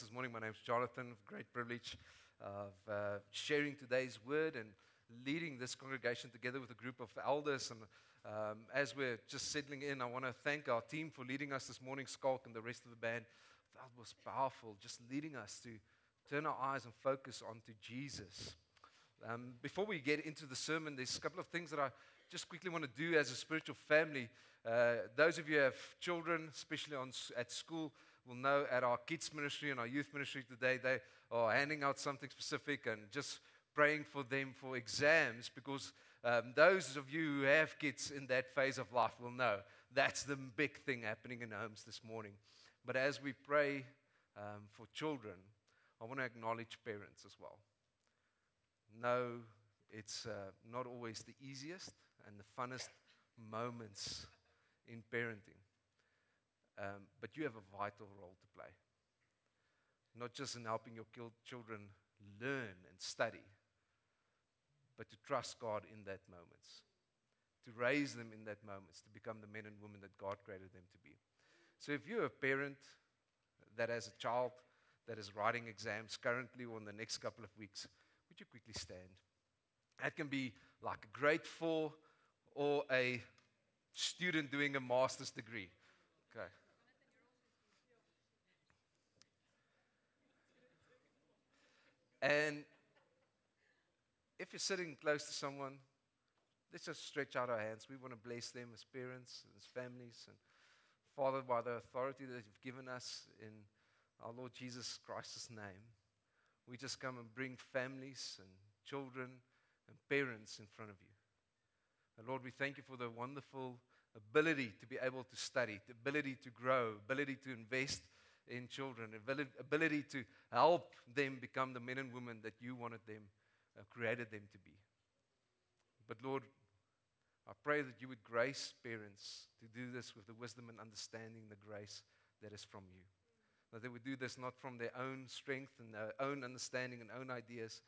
this morning, my name is Jonathan. Great privilege of uh, sharing today's word and leading this congregation together with a group of elders. And um, as we're just settling in, I want to thank our team for leading us this morning, Skulk and the rest of the band. That was powerful, just leading us to turn our eyes and focus onto Jesus. Um, before we get into the sermon, there's a couple of things that I just quickly want to do as a spiritual family. Uh, those of you who have children, especially on, at school, will know at our kids ministry and our youth ministry today, they are handing out something specific and just praying for them for exams because um, those of you who have kids in that phase of life will know that's the big thing happening in homes this morning. But as we pray um, for children, I want to acknowledge parents as well. No, it's uh, not always the easiest and the funnest moments in parenting. Um, but you have a vital role to play. Not just in helping your children learn and study, but to trust God in that moments, to raise them in that moments, to become the men and women that God created them to be. So if you're a parent that has a child that is writing exams currently or in the next couple of weeks, would you quickly stand? That can be like a grade four or a student doing a master's degree. Okay. And if you're sitting close to someone, let's just stretch out our hands. We want to bless them as parents, as families, and Father, by the authority that you've given us in our Lord Jesus Christ's name, we just come and bring families and children and parents in front of you. And Lord, we thank you for the wonderful ability to be able to study, the ability to grow, ability to invest in children, ability to help them become the men and women that you wanted them, created them to be. But Lord, I pray that you would grace parents to do this with the wisdom and understanding, the grace that is from you. That they would do this not from their own strength and their own understanding and own ideas,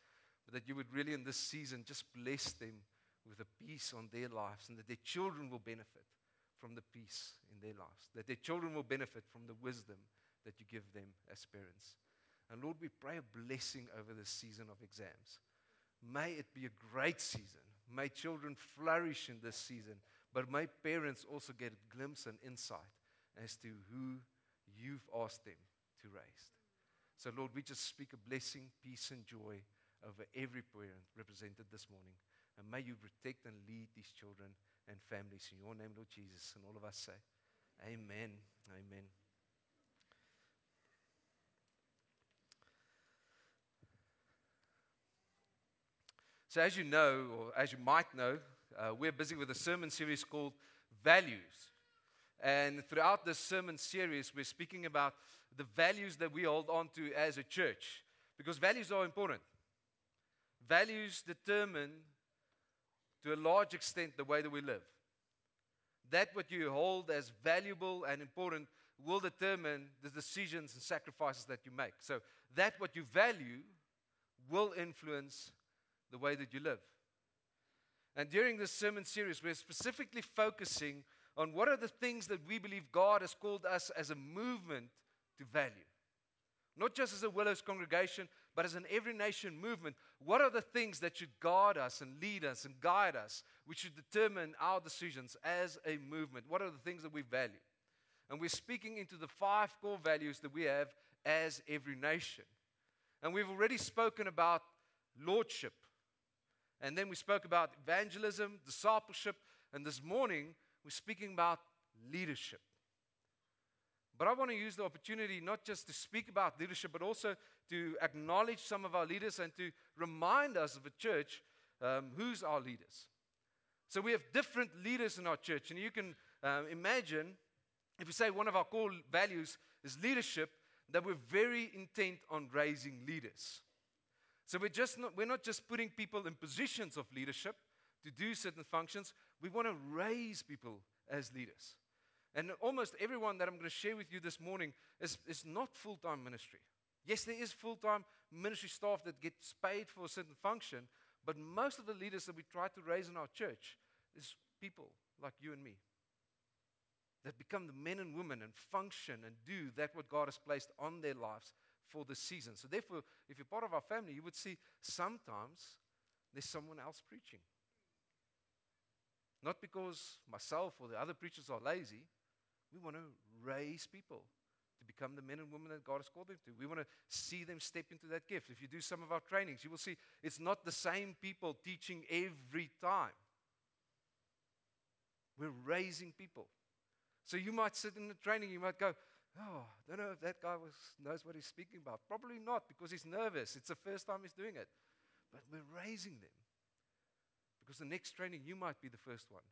but that you would really in this season just bless them with a peace on their lives and that their children will benefit from the peace in their lives, that their children will benefit from the wisdom that you give them as parents. And Lord, we pray a blessing over this season of exams. May it be a great season. May children flourish in this season, but may parents also get a glimpse and insight as to who you've asked them to raise. So, Lord, we just speak a blessing, peace, and joy over every parent represented this morning. And may you protect and lead these children and families in your name, Lord Jesus. And all of us say, Amen. Amen. So, as you know, or as you might know, uh, we're busy with a sermon series called Values. And throughout this sermon series, we're speaking about the values that we hold on to as a church. Because values are important. Values determine to a large extent the way that we live. That what you hold as valuable and important will determine the decisions and sacrifices that you make. So that what you value will influence the way that you live. And during this sermon series, we're specifically focusing on what are the things that we believe God has called us as a movement to value. Not just as a Willows congregation, but as an every nation movement. What are the things that should guard us and lead us and guide us, which should determine our decisions as a movement? What are the things that we value? And we're speaking into the five core values that we have as every nation. And we've already spoken about lordship. And then we spoke about evangelism, discipleship, and this morning we're speaking about leadership. But I want to use the opportunity not just to speak about leadership, but also to acknowledge some of our leaders and to remind us of a church um, who's our leaders. So we have different leaders in our church, and you can um, imagine if we say one of our core values is leadership, that we're very intent on raising leaders. So we're just not, we're not just putting people in positions of leadership, to do certain functions. We want to raise people as leaders. And almost everyone that I'm going to share with you this morning is, is not full time ministry. Yes, there is full time ministry staff that gets paid for a certain function, but most of the leaders that we try to raise in our church is people like you and me that become the men and women and function and do that what God has placed on their lives for the season. So, therefore, if you're part of our family, you would see sometimes there's someone else preaching. Not because myself or the other preachers are lazy. We want to raise people to become the men and women that God has called them to. We want to see them step into that gift. If you do some of our trainings, you will see it's not the same people teaching every time. We're raising people. So you might sit in the training, you might go, Oh, I don't know if that guy was, knows what he's speaking about. Probably not because he's nervous. It's the first time he's doing it. But we're raising them. Because the next training, you might be the first one.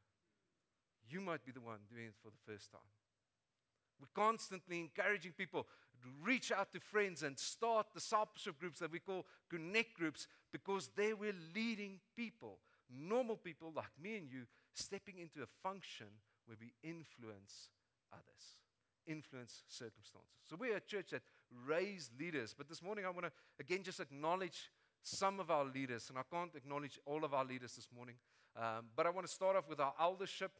You might be the one doing it for the first time. We're constantly encouraging people to reach out to friends and start discipleship groups that we call connect groups because they were leading people, normal people like me and you, stepping into a function where we influence others, influence circumstances. So we're a church that raise leaders. But this morning I want to again just acknowledge some of our leaders, and I can't acknowledge all of our leaders this morning. Um, but I want to start off with our eldership,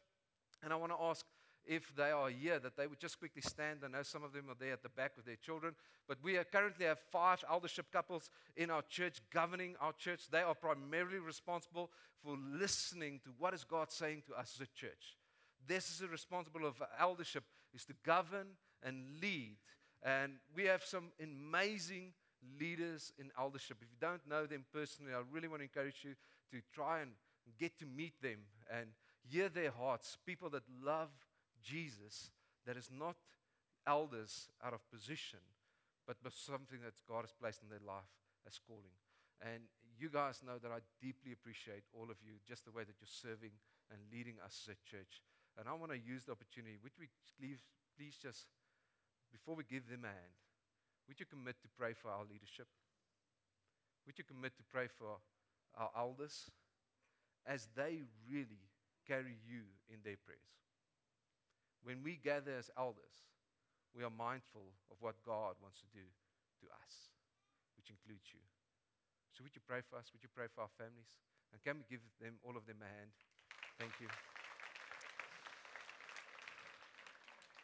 and I want to ask if they are here, that they would just quickly stand. I know some of them are there at the back with their children, but we currently have five eldership couples in our church governing our church. They are primarily responsible for listening to what is God saying to us as a church. This is the responsibility of eldership is to govern and lead. And we have some amazing leaders in eldership. If you don't know them personally, I really want to encourage you to try and get to meet them and hear their hearts. People that love Jesus, that is not elders out of position, but something that God has placed in their life as calling. And you guys know that I deeply appreciate all of you, just the way that you're serving and leading us as a church. And I want to use the opportunity, would we please, please just, before we give them a hand, would you commit to pray for our leadership? Would you commit to pray for our elders as they really carry you in their prayers? When we gather as elders, we are mindful of what God wants to do to us, which includes you. So, would you pray for us? Would you pray for our families? And can we give them, all of them, a hand? Thank you.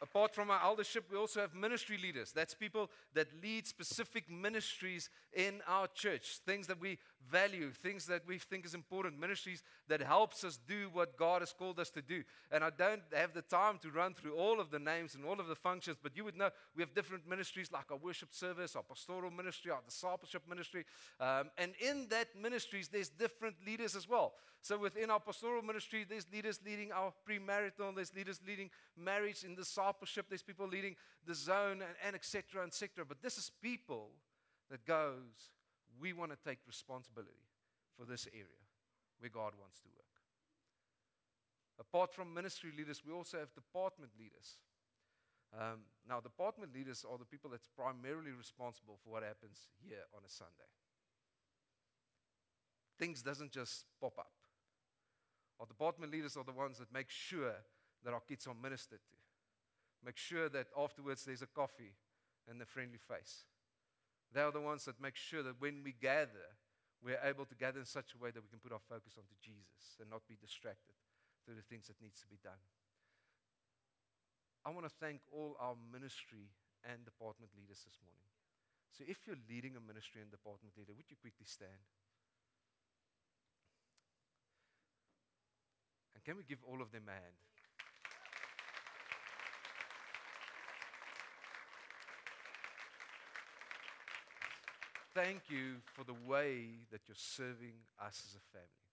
Apart from our eldership, we also have ministry leaders. That's people that lead specific ministries in our church, things that we value, things that we think is important, ministries that helps us do what God has called us to do. And I don't have the time to run through all of the names and all of the functions, but you would know we have different ministries like our worship service, our pastoral ministry, our discipleship ministry. Um, and in that ministries, there's different leaders as well. So within our pastoral ministry, there's leaders leading our premarital, there's leaders leading marriage in discipleship, there's people leading the zone, and, and etc. etc. But this is people that goes we want to take responsibility for this area where God wants to work. Apart from ministry leaders, we also have department leaders. Um, now, department leaders are the people that's primarily responsible for what happens here on a Sunday. Things doesn't just pop up. Our department leaders are the ones that make sure that our kids are ministered to. Make sure that afterwards there's a coffee and a friendly face. They are the ones that make sure that when we gather, we're able to gather in such a way that we can put our focus onto Jesus and not be distracted through the things that needs to be done. I want to thank all our ministry and department leaders this morning. So if you're leading a ministry and department leader, would you quickly stand? And can we give all of them a hand? Thank you for the way that you're serving us as a family.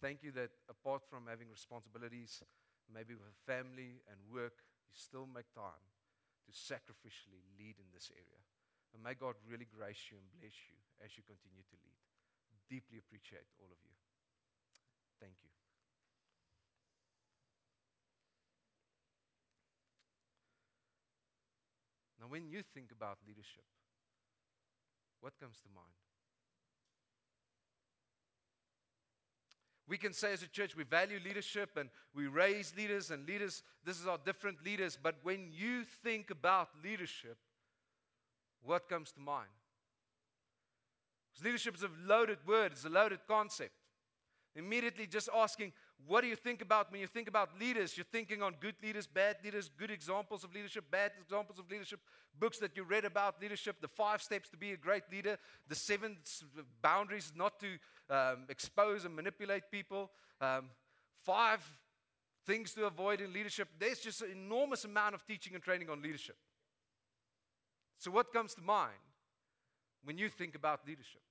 Thank you that apart from having responsibilities, maybe with family and work, you still make time to sacrificially lead in this area. And may God really grace you and bless you as you continue to lead. Deeply appreciate all of you. Thank you. Now, when you think about leadership, what comes to mind? We can say as a church we value leadership and we raise leaders, and leaders, this is our different leaders. But when you think about leadership, what comes to mind? Because leadership is a loaded word, it's a loaded concept. Immediately just asking, what do you think about when you think about leaders? You're thinking on good leaders, bad leaders, good examples of leadership, bad examples of leadership, books that you read about leadership, the five steps to be a great leader, the seven boundaries not to um, expose and manipulate people, um, five things to avoid in leadership. There's just an enormous amount of teaching and training on leadership. So, what comes to mind when you think about leadership?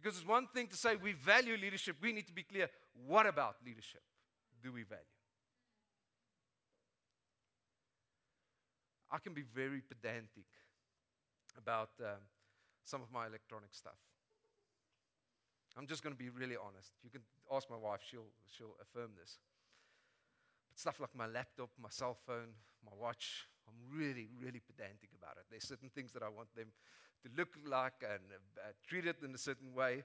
Because it's one thing to say we value leadership, we need to be clear what about leadership do we value? I can be very pedantic about um, some of my electronic stuff. I'm just going to be really honest. You can ask my wife, she'll, she'll affirm this. But stuff like my laptop, my cell phone, my watch, I'm really, really pedantic about it. There's certain things that I want them to look like and uh, treat it in a certain way.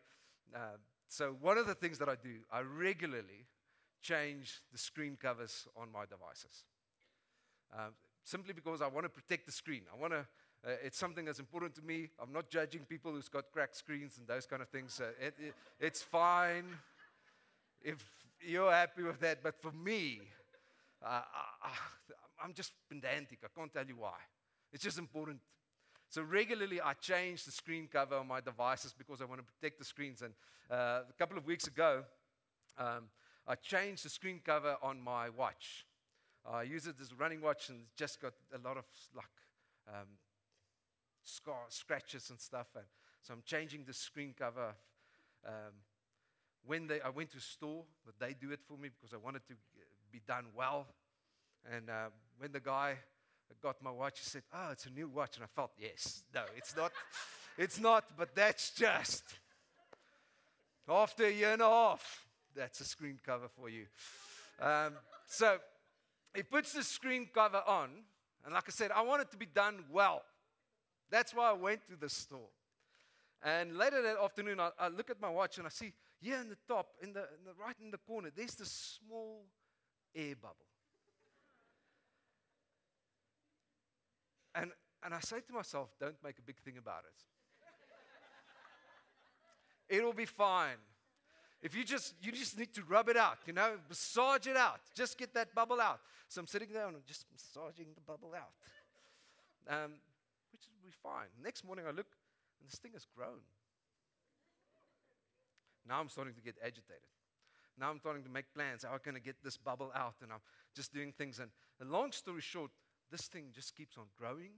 Uh, so, one of the things that I do, I regularly change the screen covers on my devices. Uh, simply because I want to protect the screen. I want to. Uh, it's something that's important to me. I'm not judging people who's got cracked screens and those kind of things. Uh, it, it, it's fine if you're happy with that. But for me, uh, I, I'm just pedantic. I can't tell you why. It's just important so regularly, I change the screen cover on my devices because I want to protect the screens. And uh, a couple of weeks ago, um, I changed the screen cover on my watch. I use it as a running watch, and it's just got a lot of like um, scar, scratches and stuff. And so I'm changing the screen cover. Um, when they, I went to store, but they do it for me because I wanted to be done well. And uh, when the guy I got my watch. He said, Oh, it's a new watch. And I felt, Yes, no, it's not. it's not, but that's just. After a year and a half, that's a screen cover for you. Um, so he puts the screen cover on. And like I said, I want it to be done well. That's why I went to the store. And later that afternoon, I, I look at my watch and I see here in the top, in the, in the right in the corner, there's this small air bubble. And, I say to myself, don't make a big thing about it. It'll be fine. If you just you just need to rub it out, you know, massage it out. Just get that bubble out. So I'm sitting there and I'm just massaging the bubble out. Um, which will be fine. Next morning I look and this thing has grown. Now I'm starting to get agitated. Now I'm starting to make plans. How can I get this bubble out? And I'm just doing things. And, and long story short, this thing just keeps on growing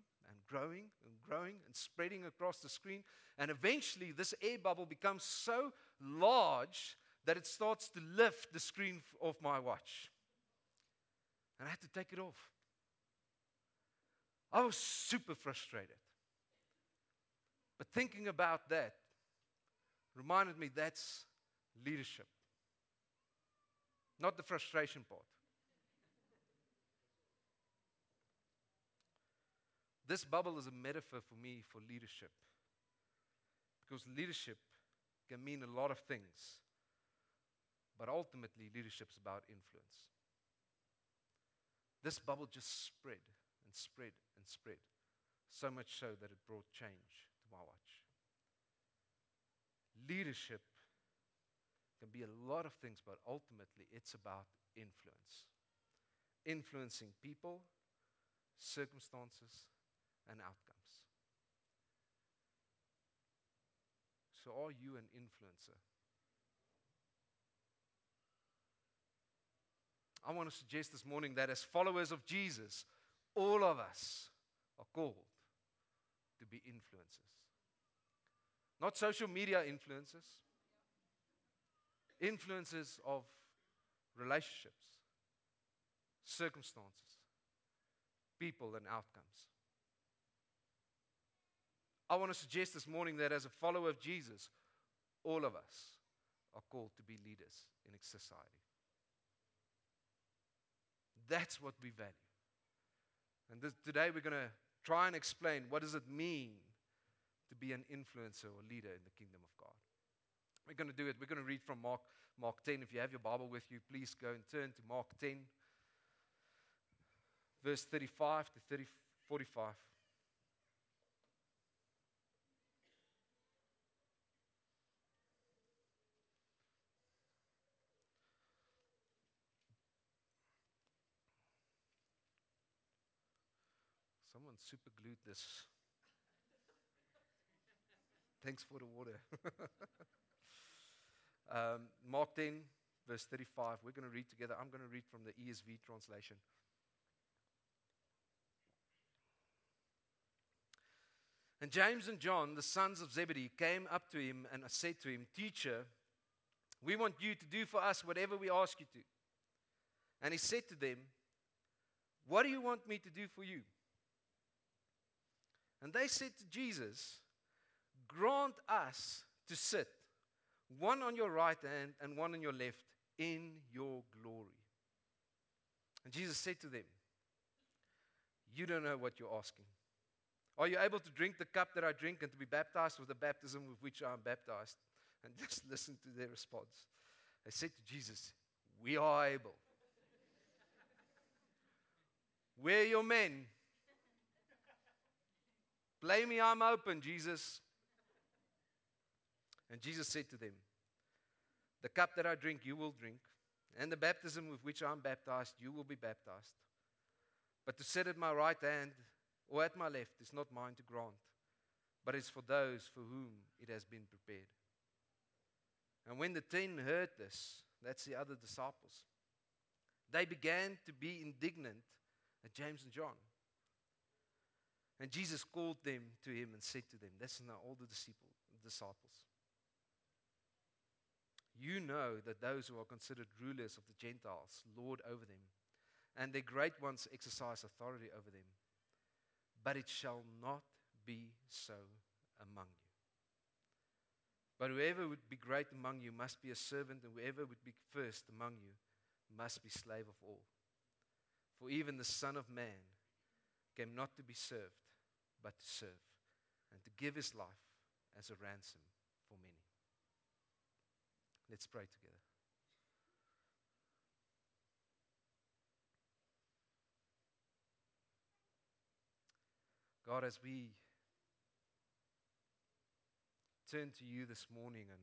growing and growing and spreading across the screen. And eventually, this air bubble becomes so large that it starts to lift the screen off my watch. And I had to take it off. I was super frustrated. But thinking about that reminded me that's leadership, not the frustration part. This bubble is a metaphor for me for leadership. Because leadership can mean a lot of things, but ultimately, leadership is about influence. This bubble just spread and spread and spread, so much so that it brought change to my watch. Leadership can be a lot of things, but ultimately, it's about influence. Influencing people, circumstances, and outcomes. So, are you an influencer? I want to suggest this morning that as followers of Jesus, all of us are called to be influencers. Not social media influencers, influencers of relationships, circumstances, people, and outcomes. I want to suggest this morning that as a follower of Jesus, all of us are called to be leaders in society. That's what we value. And this, today we're going to try and explain what does it mean to be an influencer or leader in the kingdom of God. We're going to do it. We're going to read from Mark, Mark 10. If you have your Bible with you, please go and turn to Mark 10, verse 35 to 30, 45. Someone super glued this. Thanks for the water. um, Mark 10, verse 35. We're going to read together. I'm going to read from the ESV translation. And James and John, the sons of Zebedee, came up to him and said to him, Teacher, we want you to do for us whatever we ask you to. And he said to them, What do you want me to do for you? And they said to Jesus, Grant us to sit, one on your right hand and one on your left, in your glory. And Jesus said to them, You don't know what you're asking. Are you able to drink the cup that I drink and to be baptized with the baptism with which I am baptized? And just listen to their response. They said to Jesus, We are able. We're your men. Play me, I'm open, Jesus. And Jesus said to them, The cup that I drink, you will drink, and the baptism with which I'm baptized, you will be baptized. But to sit at my right hand or at my left is not mine to grant, but is for those for whom it has been prepared. And when the ten heard this, that's the other disciples, they began to be indignant at James and John. And Jesus called them to him and said to them, This is now all the disciples. You know that those who are considered rulers of the Gentiles lord over them, and their great ones exercise authority over them. But it shall not be so among you. But whoever would be great among you must be a servant, and whoever would be first among you must be slave of all. For even the Son of Man came not to be served, but to serve, and to give his life as a ransom for many. Let's pray together. God, as we turn to you this morning and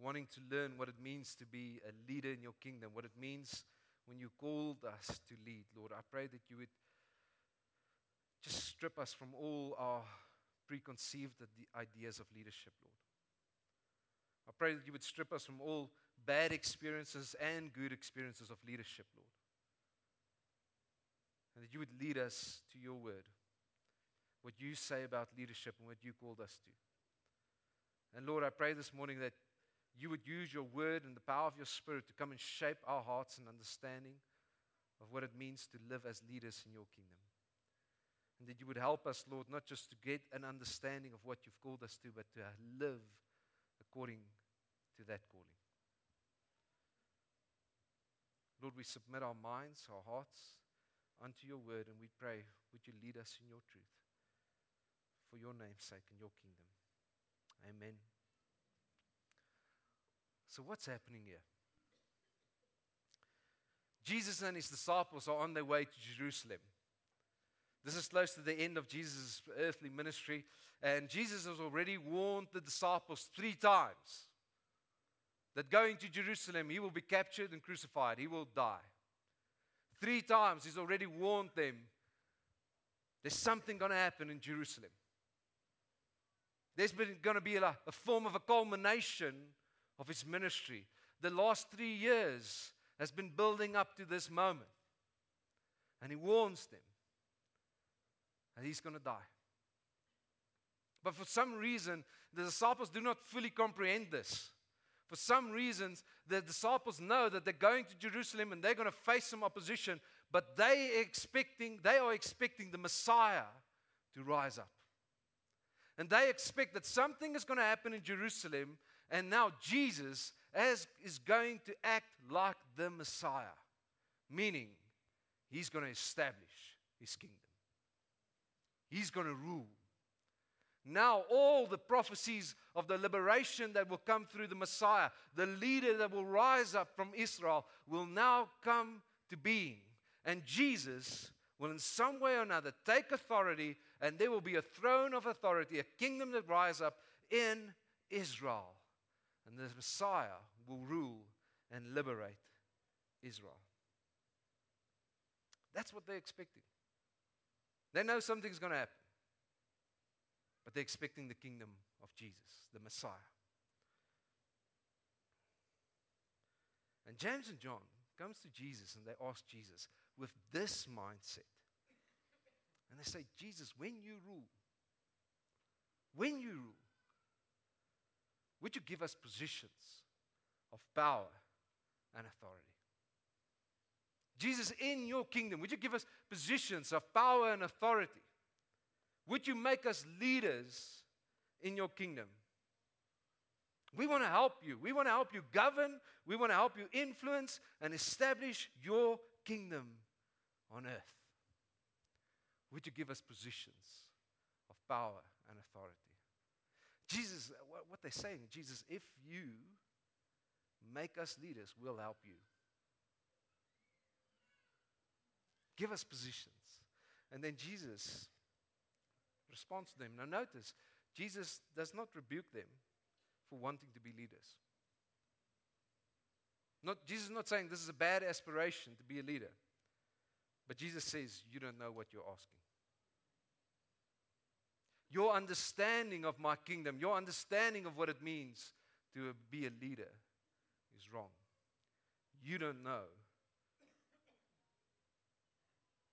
wanting to learn what it means to be a leader in your kingdom, what it means when you called us to lead, Lord, I pray that you would strip us from all our preconceived ideas of leadership, Lord. I pray that you would strip us from all bad experiences and good experiences of leadership, Lord. And that you would lead us to your word, what you say about leadership and what you called us to. And Lord, I pray this morning that you would use your word and the power of your spirit to come and shape our hearts and understanding of what it means to live as leaders in your kingdom. And that you would help us, Lord, not just to get an understanding of what you've called us to, but to live according to that calling. Lord, we submit our minds, our hearts unto your word, and we pray, would you lead us in your truth for your name's sake and your kingdom. Amen. So, what's happening here? Jesus and his disciples are on their way to Jerusalem. This is close to the end of Jesus' earthly ministry. And Jesus has already warned the disciples three times that going to Jerusalem, he will be captured and crucified, he will die. Three times he's already warned them there's something going to happen in Jerusalem. There's going to be a, a form of a culmination of his ministry. The last three years has been building up to this moment. And he warns them and he's going to die. But for some reason, the disciples do not fully comprehend this. For some reasons, the disciples know that they're going to Jerusalem and they're going to face some opposition, but they expecting they are expecting the Messiah to rise up. And they expect that something is going to happen in Jerusalem, and now Jesus is going to act like the Messiah, meaning he's going to establish his kingdom. He's going to rule. Now, all the prophecies of the liberation that will come through the Messiah, the leader that will rise up from Israel, will now come to being. And Jesus will, in some way or another, take authority, and there will be a throne of authority, a kingdom that rise up in Israel. And the Messiah will rule and liberate Israel. That's what they're expecting. They know something's going to happen. But they're expecting the kingdom of Jesus, the Messiah. And James and John comes to Jesus and they ask Jesus with this mindset. And they say, Jesus, when you rule, when you rule, would you give us positions of power and authority? Jesus, in your kingdom, would you give us positions of power and authority? Would you make us leaders in your kingdom? We want to help you. We want to help you govern. We want to help you influence and establish your kingdom on earth. Would you give us positions of power and authority? Jesus, what they're saying, Jesus, if you make us leaders, we'll help you. Give us positions. And then Jesus responds to them. Now, notice, Jesus does not rebuke them for wanting to be leaders. Not, Jesus is not saying this is a bad aspiration to be a leader. But Jesus says, You don't know what you're asking. Your understanding of my kingdom, your understanding of what it means to be a leader is wrong. You don't know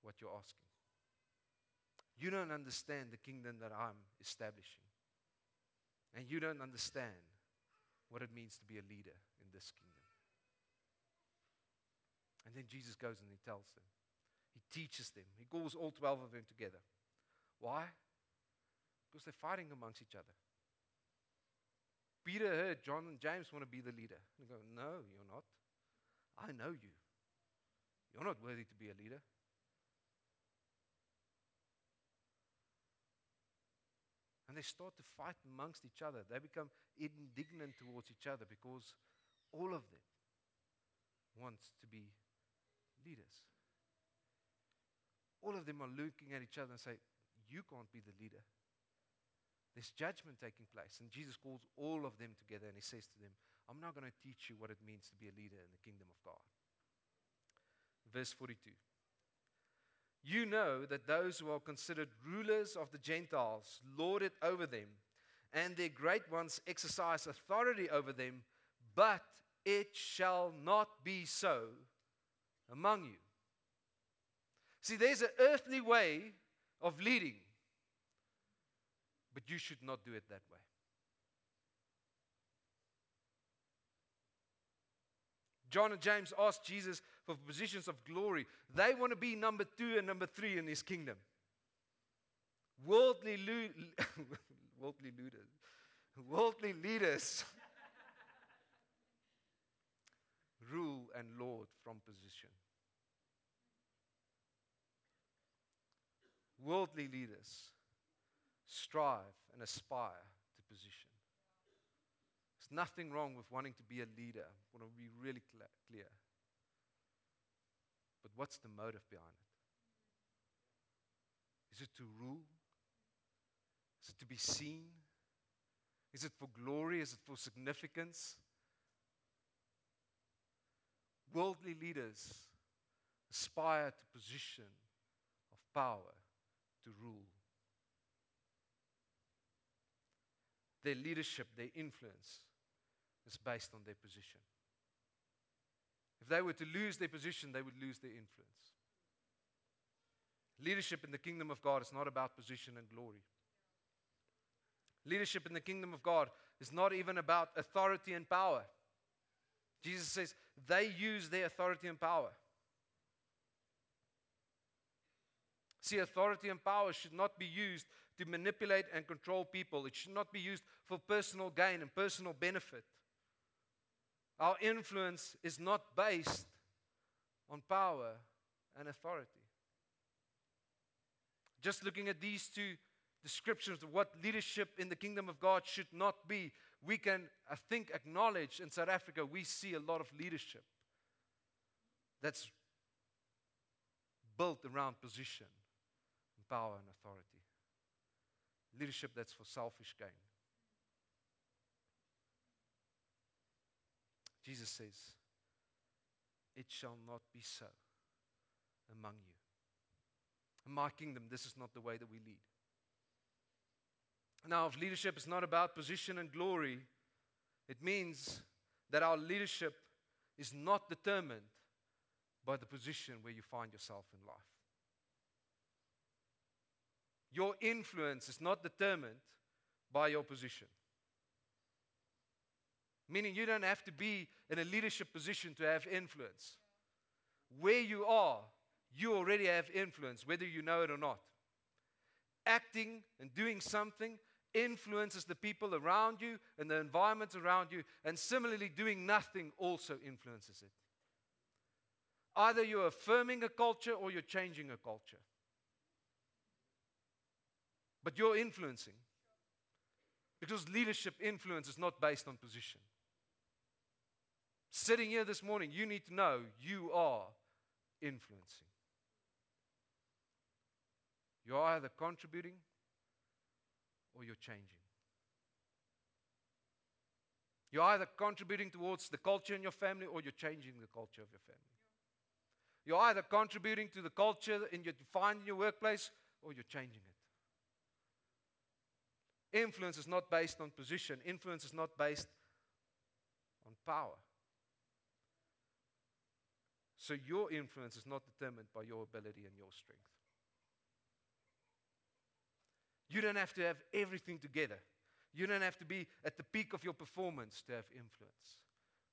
what you're asking. You don't understand the kingdom that I'm establishing. And you don't understand what it means to be a leader in this kingdom. And then Jesus goes and he tells them. He teaches them. He calls all 12 of them together. Why? Because they're fighting amongst each other. Peter heard John and James want to be the leader. And he go, No, you're not. I know you. You're not worthy to be a leader. And they start to fight amongst each other. They become indignant towards each other because all of them want to be leaders. All of them are looking at each other and say, You can't be the leader. There's judgment taking place. And Jesus calls all of them together and he says to them, I'm not going to teach you what it means to be a leader in the kingdom of God. Verse 42. You know that those who are considered rulers of the Gentiles lord it over them, and their great ones exercise authority over them, but it shall not be so among you. See, there's an earthly way of leading, but you should not do it that way. John and James asked Jesus for positions of glory. They want to be number two and number three in his kingdom. Worldly, lo- worldly leaders, worldly leaders rule and lord from position. Worldly leaders strive and aspire to position. There's nothing wrong with wanting to be a leader. I want to be really clear. What's the motive behind it? Is it to rule? Is it to be seen? Is it for glory? Is it for significance? Worldly leaders aspire to position of power to rule. Their leadership, their influence is based on their position. If they were to lose their position, they would lose their influence. Leadership in the kingdom of God is not about position and glory. Leadership in the kingdom of God is not even about authority and power. Jesus says they use their authority and power. See, authority and power should not be used to manipulate and control people. It should not be used for personal gain and personal benefit. Our influence is not based on power and authority. Just looking at these two descriptions of what leadership in the kingdom of God should not be, we can, I think, acknowledge in South Africa we see a lot of leadership that's built around position, power, and authority. Leadership that's for selfish gain. Jesus says, It shall not be so among you. In my kingdom, this is not the way that we lead. Now, if leadership is not about position and glory, it means that our leadership is not determined by the position where you find yourself in life. Your influence is not determined by your position. Meaning, you don't have to be in a leadership position to have influence. Where you are, you already have influence, whether you know it or not. Acting and doing something influences the people around you and the environment around you, and similarly, doing nothing also influences it. Either you're affirming a culture or you're changing a culture. But you're influencing. Because leadership influence is not based on position. Sitting here this morning, you need to know you are influencing. You're either contributing or you're changing. You're either contributing towards the culture in your family or you're changing the culture of your family. You're either contributing to the culture in your, you find in your workplace or you're changing it. Influence is not based on position, influence is not based on power. So your influence is not determined by your ability and your strength. You don't have to have everything together. You don't have to be at the peak of your performance to have influence.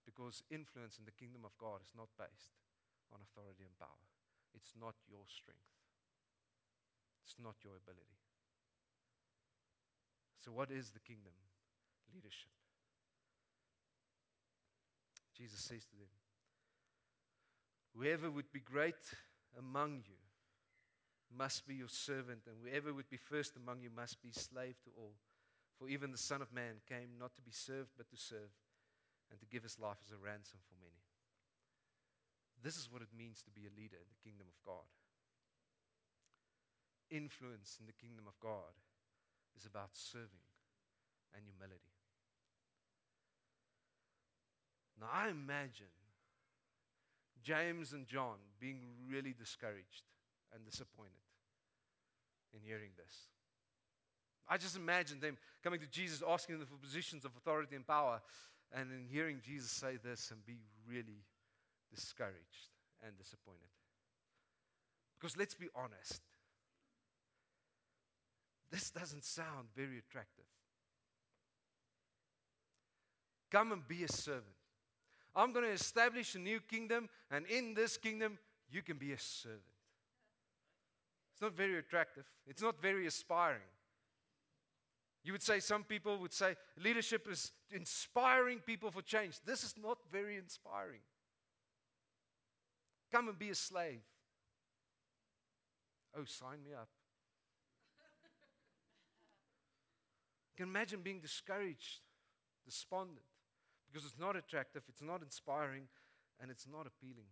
Because influence in the kingdom of God is not based on authority and power. It's not your strength, it's not your ability. So, what is the kingdom? Leadership. Jesus says to them, Whoever would be great among you must be your servant, and whoever would be first among you must be slave to all. For even the Son of Man came not to be served, but to serve, and to give his life as a ransom for many. This is what it means to be a leader in the kingdom of God. Influence in the kingdom of God is about serving and humility. Now, I imagine James and John being really discouraged and disappointed in hearing this. I just imagine them coming to Jesus, asking them for positions of authority and power, and then hearing Jesus say this and be really discouraged and disappointed. Because let's be honest, this doesn't sound very attractive. Come and be a servant. I'm going to establish a new kingdom, and in this kingdom, you can be a servant. It's not very attractive, it's not very aspiring. You would say, some people would say, leadership is inspiring people for change. This is not very inspiring. Come and be a slave. Oh, sign me up. You can imagine being discouraged, despondent because it's not attractive, it's not inspiring, and it's not appealing.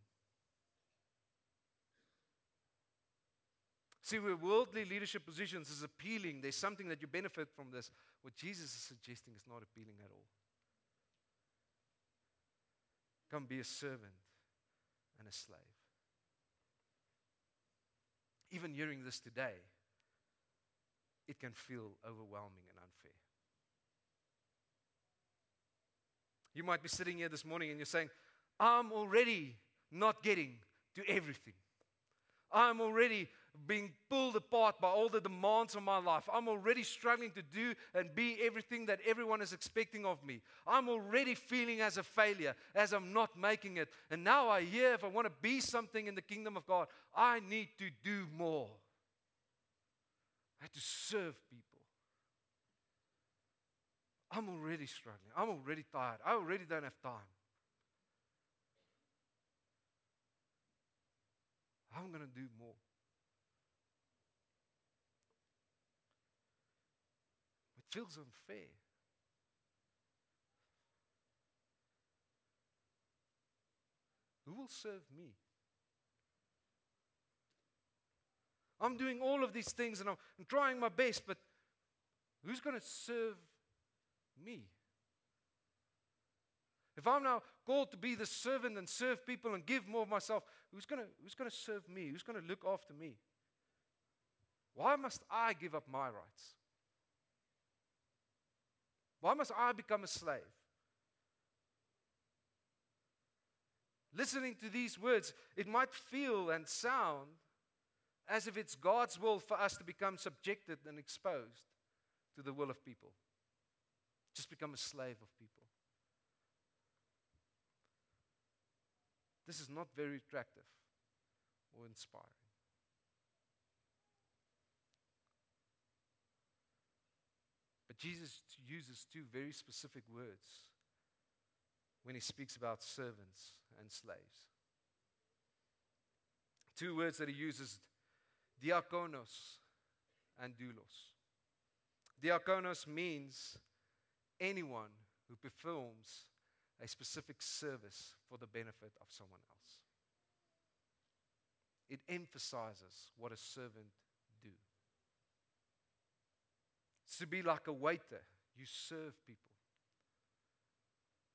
See, where worldly leadership positions is appealing, there's something that you benefit from this. What Jesus is suggesting is not appealing at all. Come be a servant and a slave. Even hearing this today, it can feel overwhelming and unfair. You might be sitting here this morning and you're saying, I'm already not getting to everything. I'm already being pulled apart by all the demands of my life. I'm already struggling to do and be everything that everyone is expecting of me. I'm already feeling as a failure, as I'm not making it. And now I hear if I want to be something in the kingdom of God, I need to do more. I have to serve people. I'm already struggling. I'm already tired. I already don't have time. I'm going to do more. It feels unfair. Who will serve me? I'm doing all of these things and I'm, I'm trying my best, but who's going to serve me? If I'm now called to be the servant and serve people and give more of myself, who's going who's going to serve me? Who's going to look after me? Why must I give up my rights? Why must I become a slave? Listening to these words, it might feel and sound as if it's God's will for us to become subjected and exposed to the will of people. Just become a slave of people. This is not very attractive or inspiring. But Jesus uses two very specific words when he speaks about servants and slaves. Two words that he uses diakonos and doulos. Diakonos means anyone who performs a specific service for the benefit of someone else. It emphasizes what a servant do. It's to be like a waiter, you serve people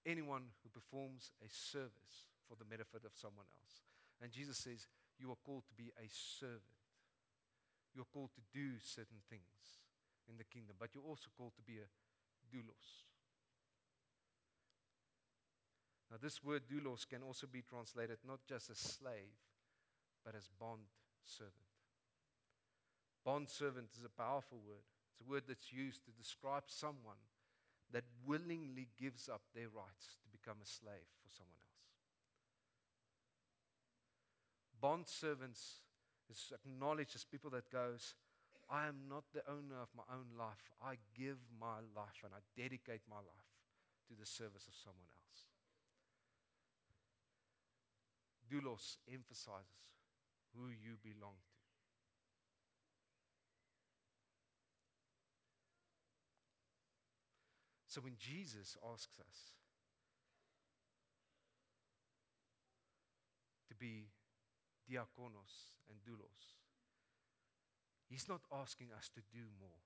anyone who performs a service for the benefit of someone else. And Jesus says, You are called to be a servant. You're called to do certain things in the kingdom, but you're also called to be a doulos. Now, this word doulos can also be translated not just as slave, but as bond servant. Bond servant is a powerful word. It's a word that's used to describe someone that willingly gives up their rights to become a slave for someone else. Bond servants is acknowledged as people that goes, I am not the owner of my own life. I give my life and I dedicate my life to the service of someone else. Doulos emphasizes who you belong to. So when Jesus asks us to be diakonos and doulos, he's not asking us to do more.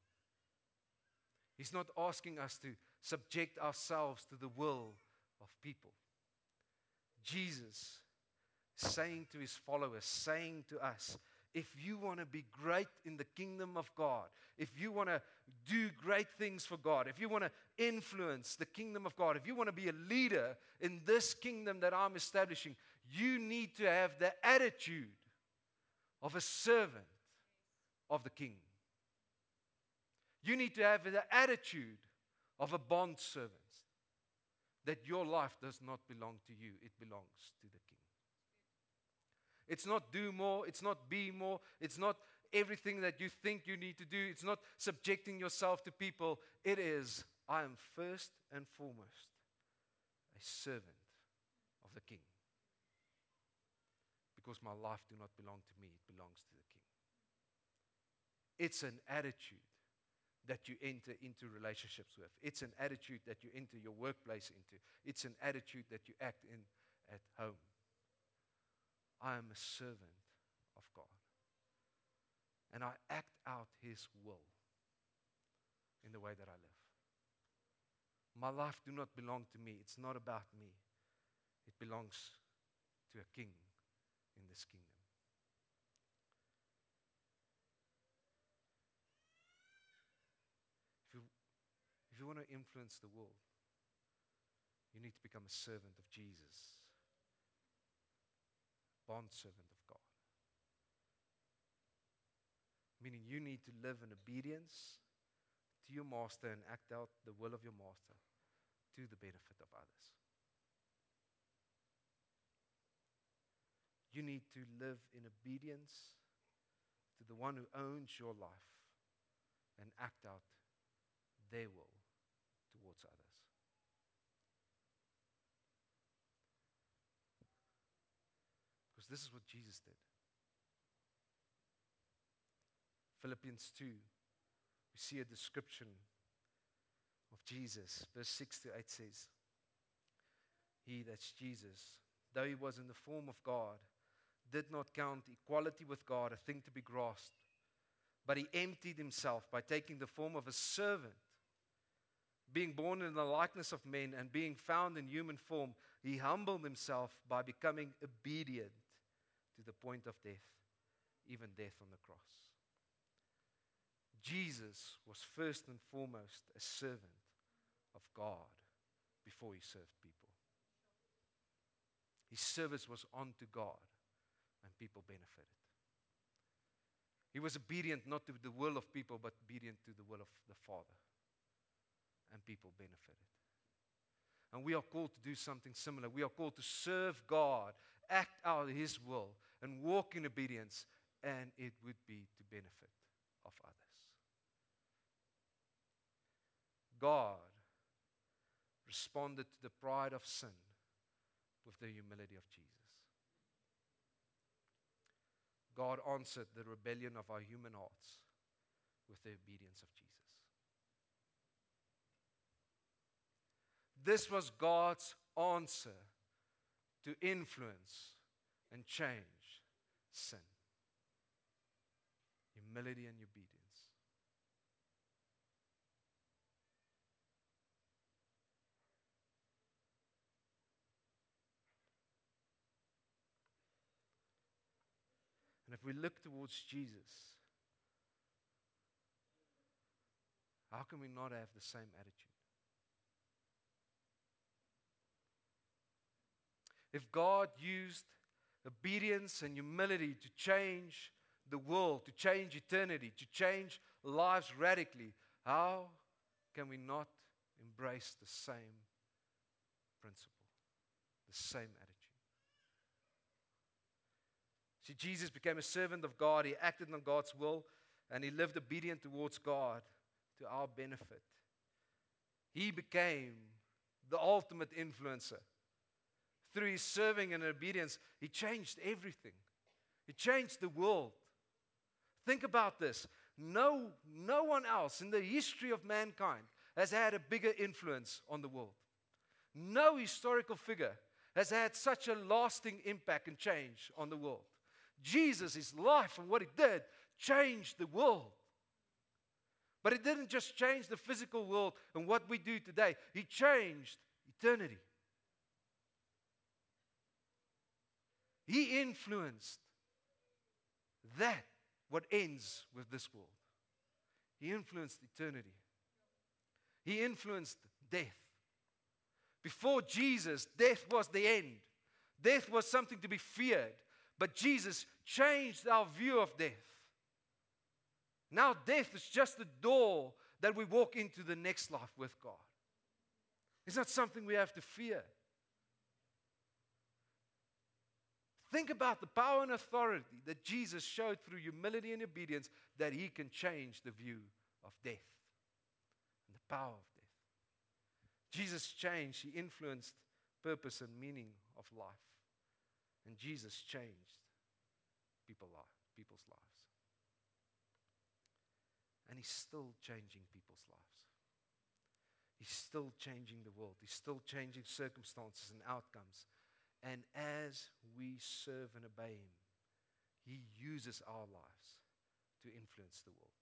He's not asking us to subject ourselves to the will of people. Jesus saying to his followers, saying to us, if you want to be great in the kingdom of God, if you want to do great things for God, if you want to influence the kingdom of God, if you want to be a leader in this kingdom that I'm establishing, you need to have the attitude of a servant of the king. You need to have the attitude of a bond servant that your life does not belong to you, it belongs to the king. It's not do more, it's not be more, it's not everything that you think you need to do, it's not subjecting yourself to people. It is, I am first and foremost a servant of the king. Because my life do not belong to me, it belongs to the king. It's an attitude that you enter into relationships with. It's an attitude that you enter your workplace into. It's an attitude that you act in at home. I am a servant of God. And I act out His will in the way that I live. My life do not belong to me. It's not about me. It belongs to a king in this kingdom. If you, if you want to influence the world, you need to become a servant of Jesus bondservant of God. Meaning you need to live in obedience to your master and act out the will of your master to the benefit of others. You need to live in obedience to the one who owns your life and act out their will towards others. Because this is what Jesus did. Philippians 2, we see a description of Jesus. Verse 6 to 8 says, He, that's Jesus, though he was in the form of God, did not count equality with God a thing to be grasped, but he emptied himself by taking the form of a servant. Being born in the likeness of men and being found in human form, he humbled himself by becoming obedient to the point of death, even death on the cross. Jesus was first and foremost a servant of God before he served people. His service was unto God, and people benefited. He was obedient not to the will of people, but obedient to the will of the Father, and people benefited. And we are called to do something similar. We are called to serve God, act out His will, and walk in obedience, and it would be to benefit of others. God responded to the pride of sin with the humility of Jesus. God answered the rebellion of our human hearts with the obedience of Jesus. This was God's answer to influence and change sin. Humility and obedience. And if we look towards Jesus, how can we not have the same attitude? If God used obedience and humility to change the world, to change eternity, to change lives radically, how can we not embrace the same principle, the same attitude? See, Jesus became a servant of God. He acted on God's will and he lived obedient towards God to our benefit. He became the ultimate influencer. Through his serving and obedience, he changed everything. He changed the world. Think about this. No, no one else in the history of mankind has had a bigger influence on the world. No historical figure has had such a lasting impact and change on the world. Jesus, his life and what he did, changed the world. But it didn't just change the physical world and what we do today, he changed eternity. He influenced that, what ends with this world. He influenced eternity. He influenced death. Before Jesus, death was the end. Death was something to be feared. But Jesus changed our view of death. Now, death is just the door that we walk into the next life with God. It's not something we have to fear. Think about the power and authority that Jesus showed through humility and obedience that he can change the view of death and the power of death. Jesus changed, he influenced purpose and meaning of life. And Jesus changed people people's lives. And He's still changing people's lives. He's still changing the world. He's still changing circumstances and outcomes. And as we serve and obey Him, He uses our lives to influence the world.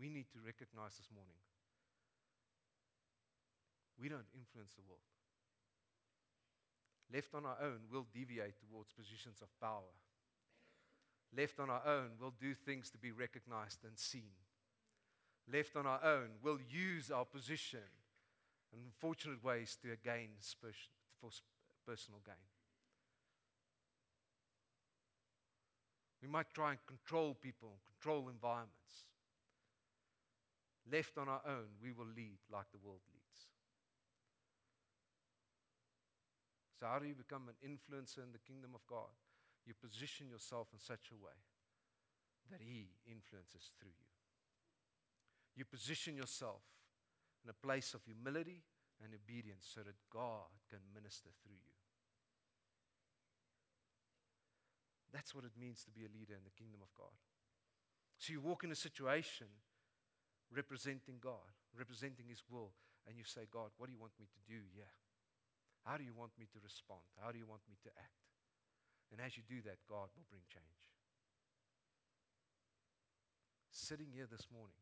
We need to recognize this morning we don't influence the world left on our own, we'll deviate towards positions of power. Left on our own, we'll do things to be recognized and seen. Left on our own, we'll use our position in unfortunate ways to gain for personal gain. We might try and control people, control environments. Left on our own, we will lead like the world leads. So, how do you become an influencer in the kingdom of God? You position yourself in such a way that He influences through you. You position yourself in a place of humility and obedience so that God can minister through you. That's what it means to be a leader in the kingdom of God. So you walk in a situation representing God, representing His will, and you say, God, what do you want me to do here? How do you want me to respond? How do you want me to act? And as you do that, God will bring change. Sitting here this morning,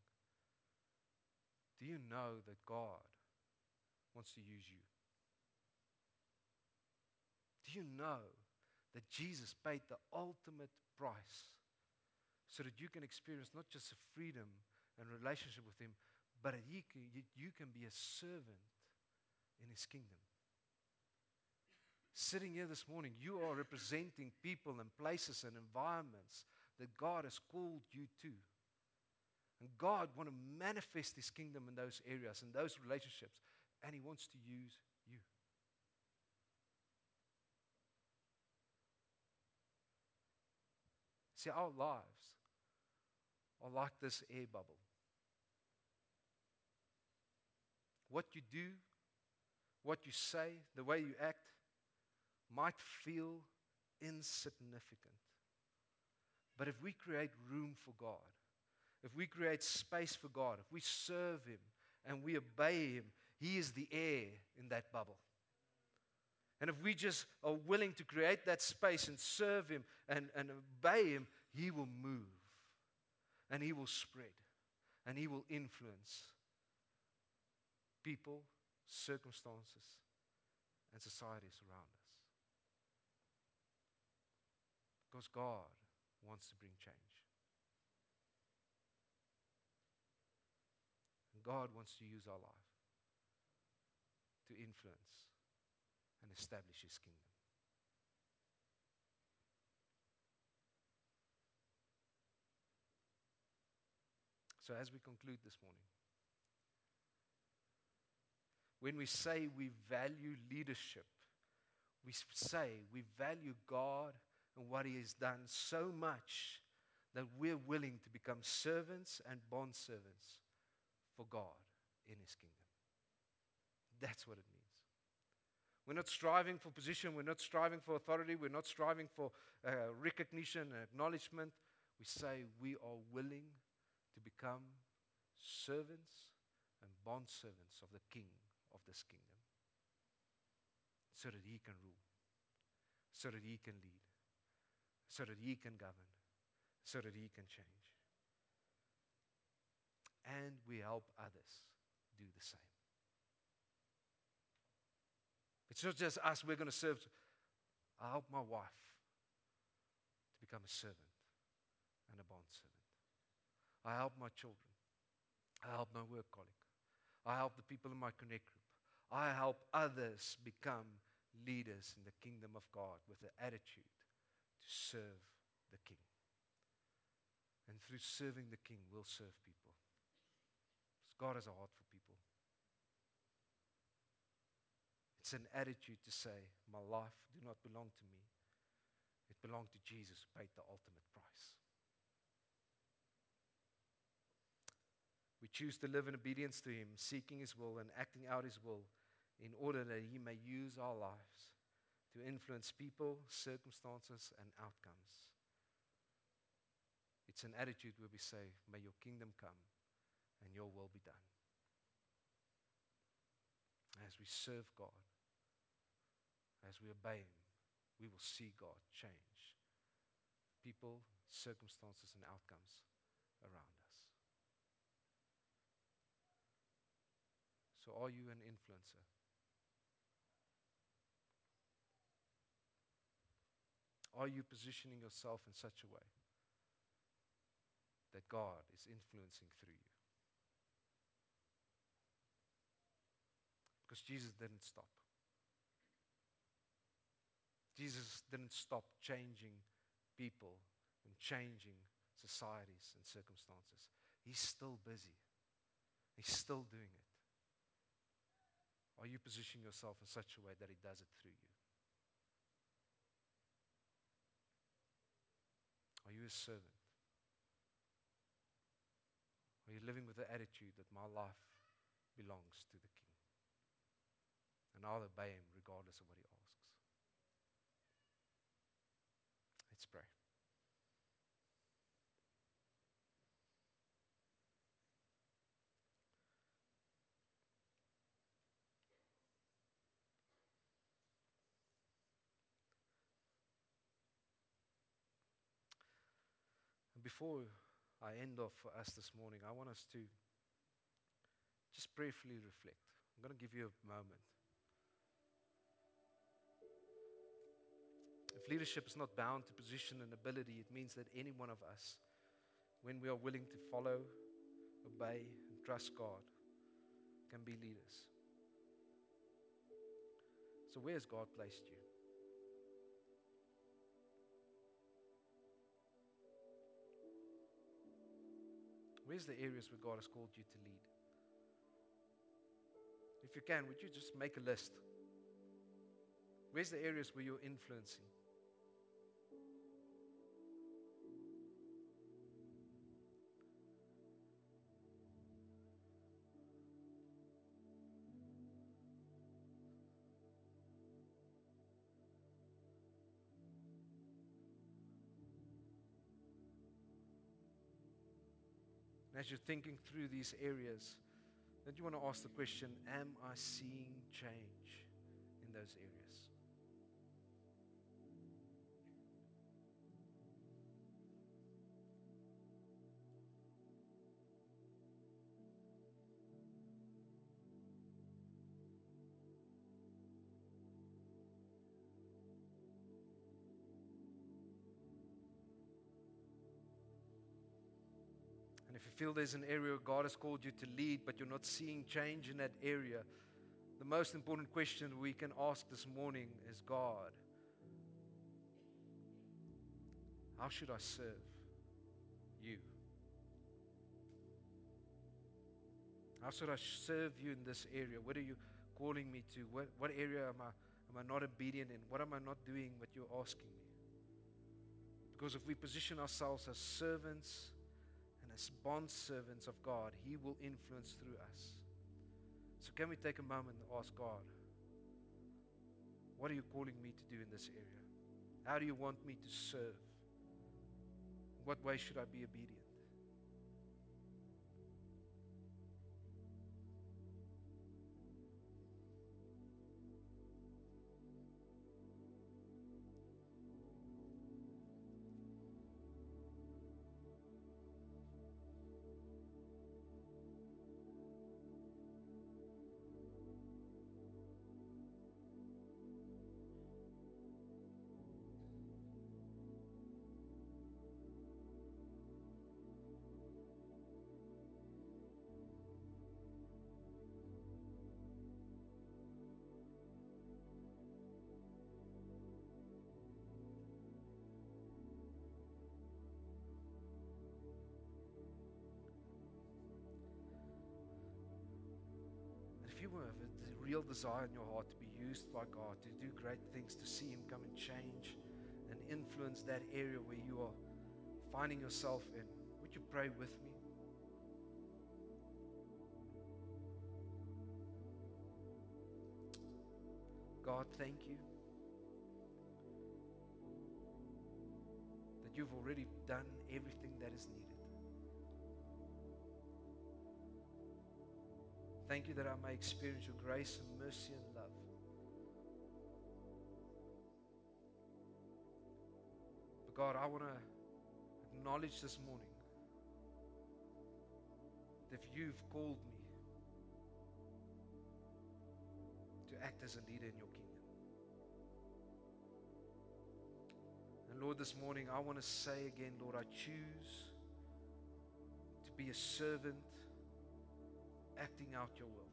do you know that God wants to use you? Do you know that Jesus paid the ultimate price so that you can experience not just a freedom and relationship with Him, but that you can be a servant in His kingdom? Sitting here this morning, you are representing people and places and environments that God has called you to. And God wants to manifest His kingdom in those areas, and those relationships, and He wants to use you. See, our lives are like this air bubble. What you do, what you say, the way you act might feel insignificant. But if we create room for God, if we create space for God, if we serve Him and we obey Him, He is the air in that bubble. And if we just are willing to create that space and serve Him and, and obey Him, He will move and He will spread and He will influence people, circumstances, and societies around us. Because God wants to bring change. And God wants to use our life to influence and establish His kingdom. So, as we conclude this morning, when we say we value leadership, we say we value God and what He has done so much that we're willing to become servants and bond servants for God in His kingdom. That's what it means. We're not striving for position, we're not striving for authority, we're not striving for uh, recognition and acknowledgement. We say we are willing to become servants and bond servants of the King of this kingdom so that He can rule, so that He can lead so that He can govern, so that He can change. And we help others do the same. It's not just us, we're going to serve. I help my wife to become a servant and a bond servant. I help my children. I help my work colleague. I help the people in my connect group. I help others become leaders in the kingdom of God with the attitude to serve the King. And through serving the King, we'll serve people. Because God has a heart for people. It's an attitude to say, My life do not belong to me. It belonged to Jesus who paid the ultimate price. We choose to live in obedience to Him, seeking His will and acting out His will in order that He may use our lives to influence people, circumstances, and outcomes. It's an attitude where we say, May your kingdom come and your will be done. As we serve God, as we obey Him, we will see God change people, circumstances, and outcomes around us. So, are you an influencer? Are you positioning yourself in such a way that God is influencing through you? Because Jesus didn't stop. Jesus didn't stop changing people and changing societies and circumstances. He's still busy. He's still doing it. Are you positioning yourself in such a way that He does it through you? Are you a servant? Are you living with the attitude that my life belongs to the King? And I'll obey him regardless of what he asks. Let's pray. Before I end off for us this morning, I want us to just briefly reflect. I'm going to give you a moment. If leadership is not bound to position and ability, it means that any one of us, when we are willing to follow, obey, and trust God, can be leaders. So, where has God placed you? Where's the areas where God has called you to lead? If you can, would you just make a list? Where's the areas where you're influencing? As you're thinking through these areas, that you want to ask the question Am I seeing change in those areas? Feel there's an area God has called you to lead, but you're not seeing change in that area, the most important question we can ask this morning is God, how should I serve you? How should I serve you in this area? What are you calling me to? What, what area am I, am I not obedient in? What am I not doing what you're asking me? Because if we position ourselves as servants, as bond servants of God, He will influence through us. So, can we take a moment and ask God, what are you calling me to do in this area? How do you want me to serve? What way should I be obedient? You have a real desire in your heart to be used by God, to do great things, to see Him come and change and influence that area where you are finding yourself in, would you pray with me? God, thank you that you've already done everything that is needed. Thank you that I may experience your grace and mercy and love. But God, I want to acknowledge this morning that you've called me to act as a leader in your kingdom. And Lord, this morning I want to say again, Lord, I choose to be a servant acting out your will.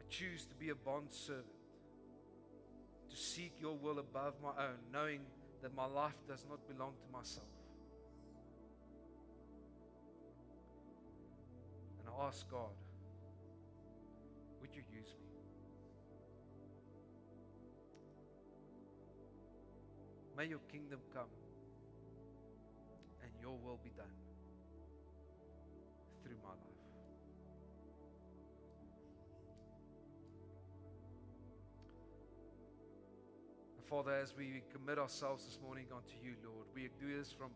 I choose to be a bond servant, to seek your will above my own, knowing that my life does not belong to myself. And I ask God, would you use me? May your kingdom come and your will be done through my life. Father, as we commit ourselves this morning unto you, Lord, we do this from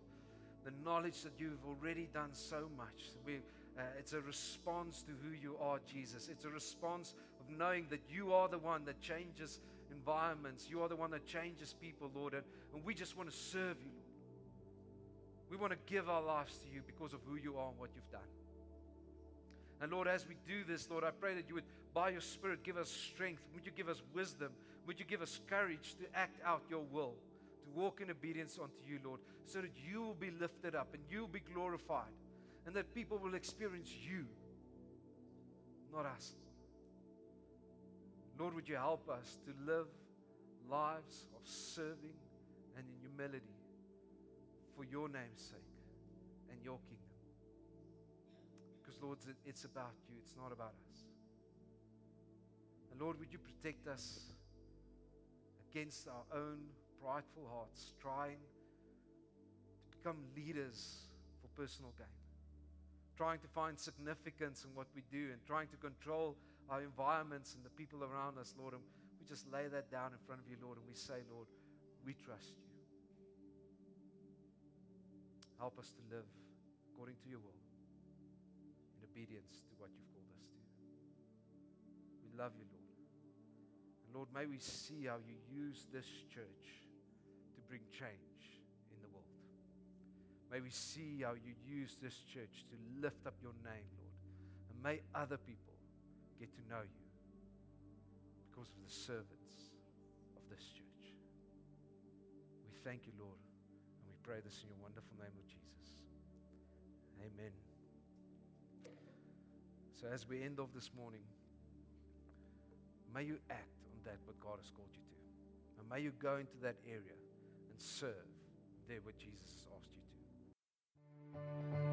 the knowledge that you've already done so much. We, uh, it's a response to who you are, Jesus. It's a response of knowing that you are the one that changes environments. You are the one that changes people, Lord. And, and we just want to serve you, Lord. We want to give our lives to you because of who you are and what you've done. And Lord, as we do this, Lord, I pray that you would, by your Spirit, give us strength. Would you give us wisdom? Would you give us courage to act out your will, to walk in obedience unto you, Lord, so that you will be lifted up and you will be glorified, and that people will experience you, not us. Lord, would you help us to live lives of serving and in humility for your name's sake and your kingdom? Lord, it's about you, it's not about us. And Lord, would you protect us against our own prideful hearts, trying to become leaders for personal gain, trying to find significance in what we do, and trying to control our environments and the people around us, Lord. And we just lay that down in front of you, Lord, and we say, Lord, we trust you. Help us to live according to your will obedience to what you've called us to. We love you, Lord. And Lord, may we see how you use this church to bring change in the world. May we see how you use this church to lift up your name, Lord. And may other people get to know you because of the servants of this church. We thank you, Lord, and we pray this in your wonderful name of Jesus. Amen. So, as we end off this morning, may you act on that what God has called you to. And may you go into that area and serve there what Jesus has asked you to.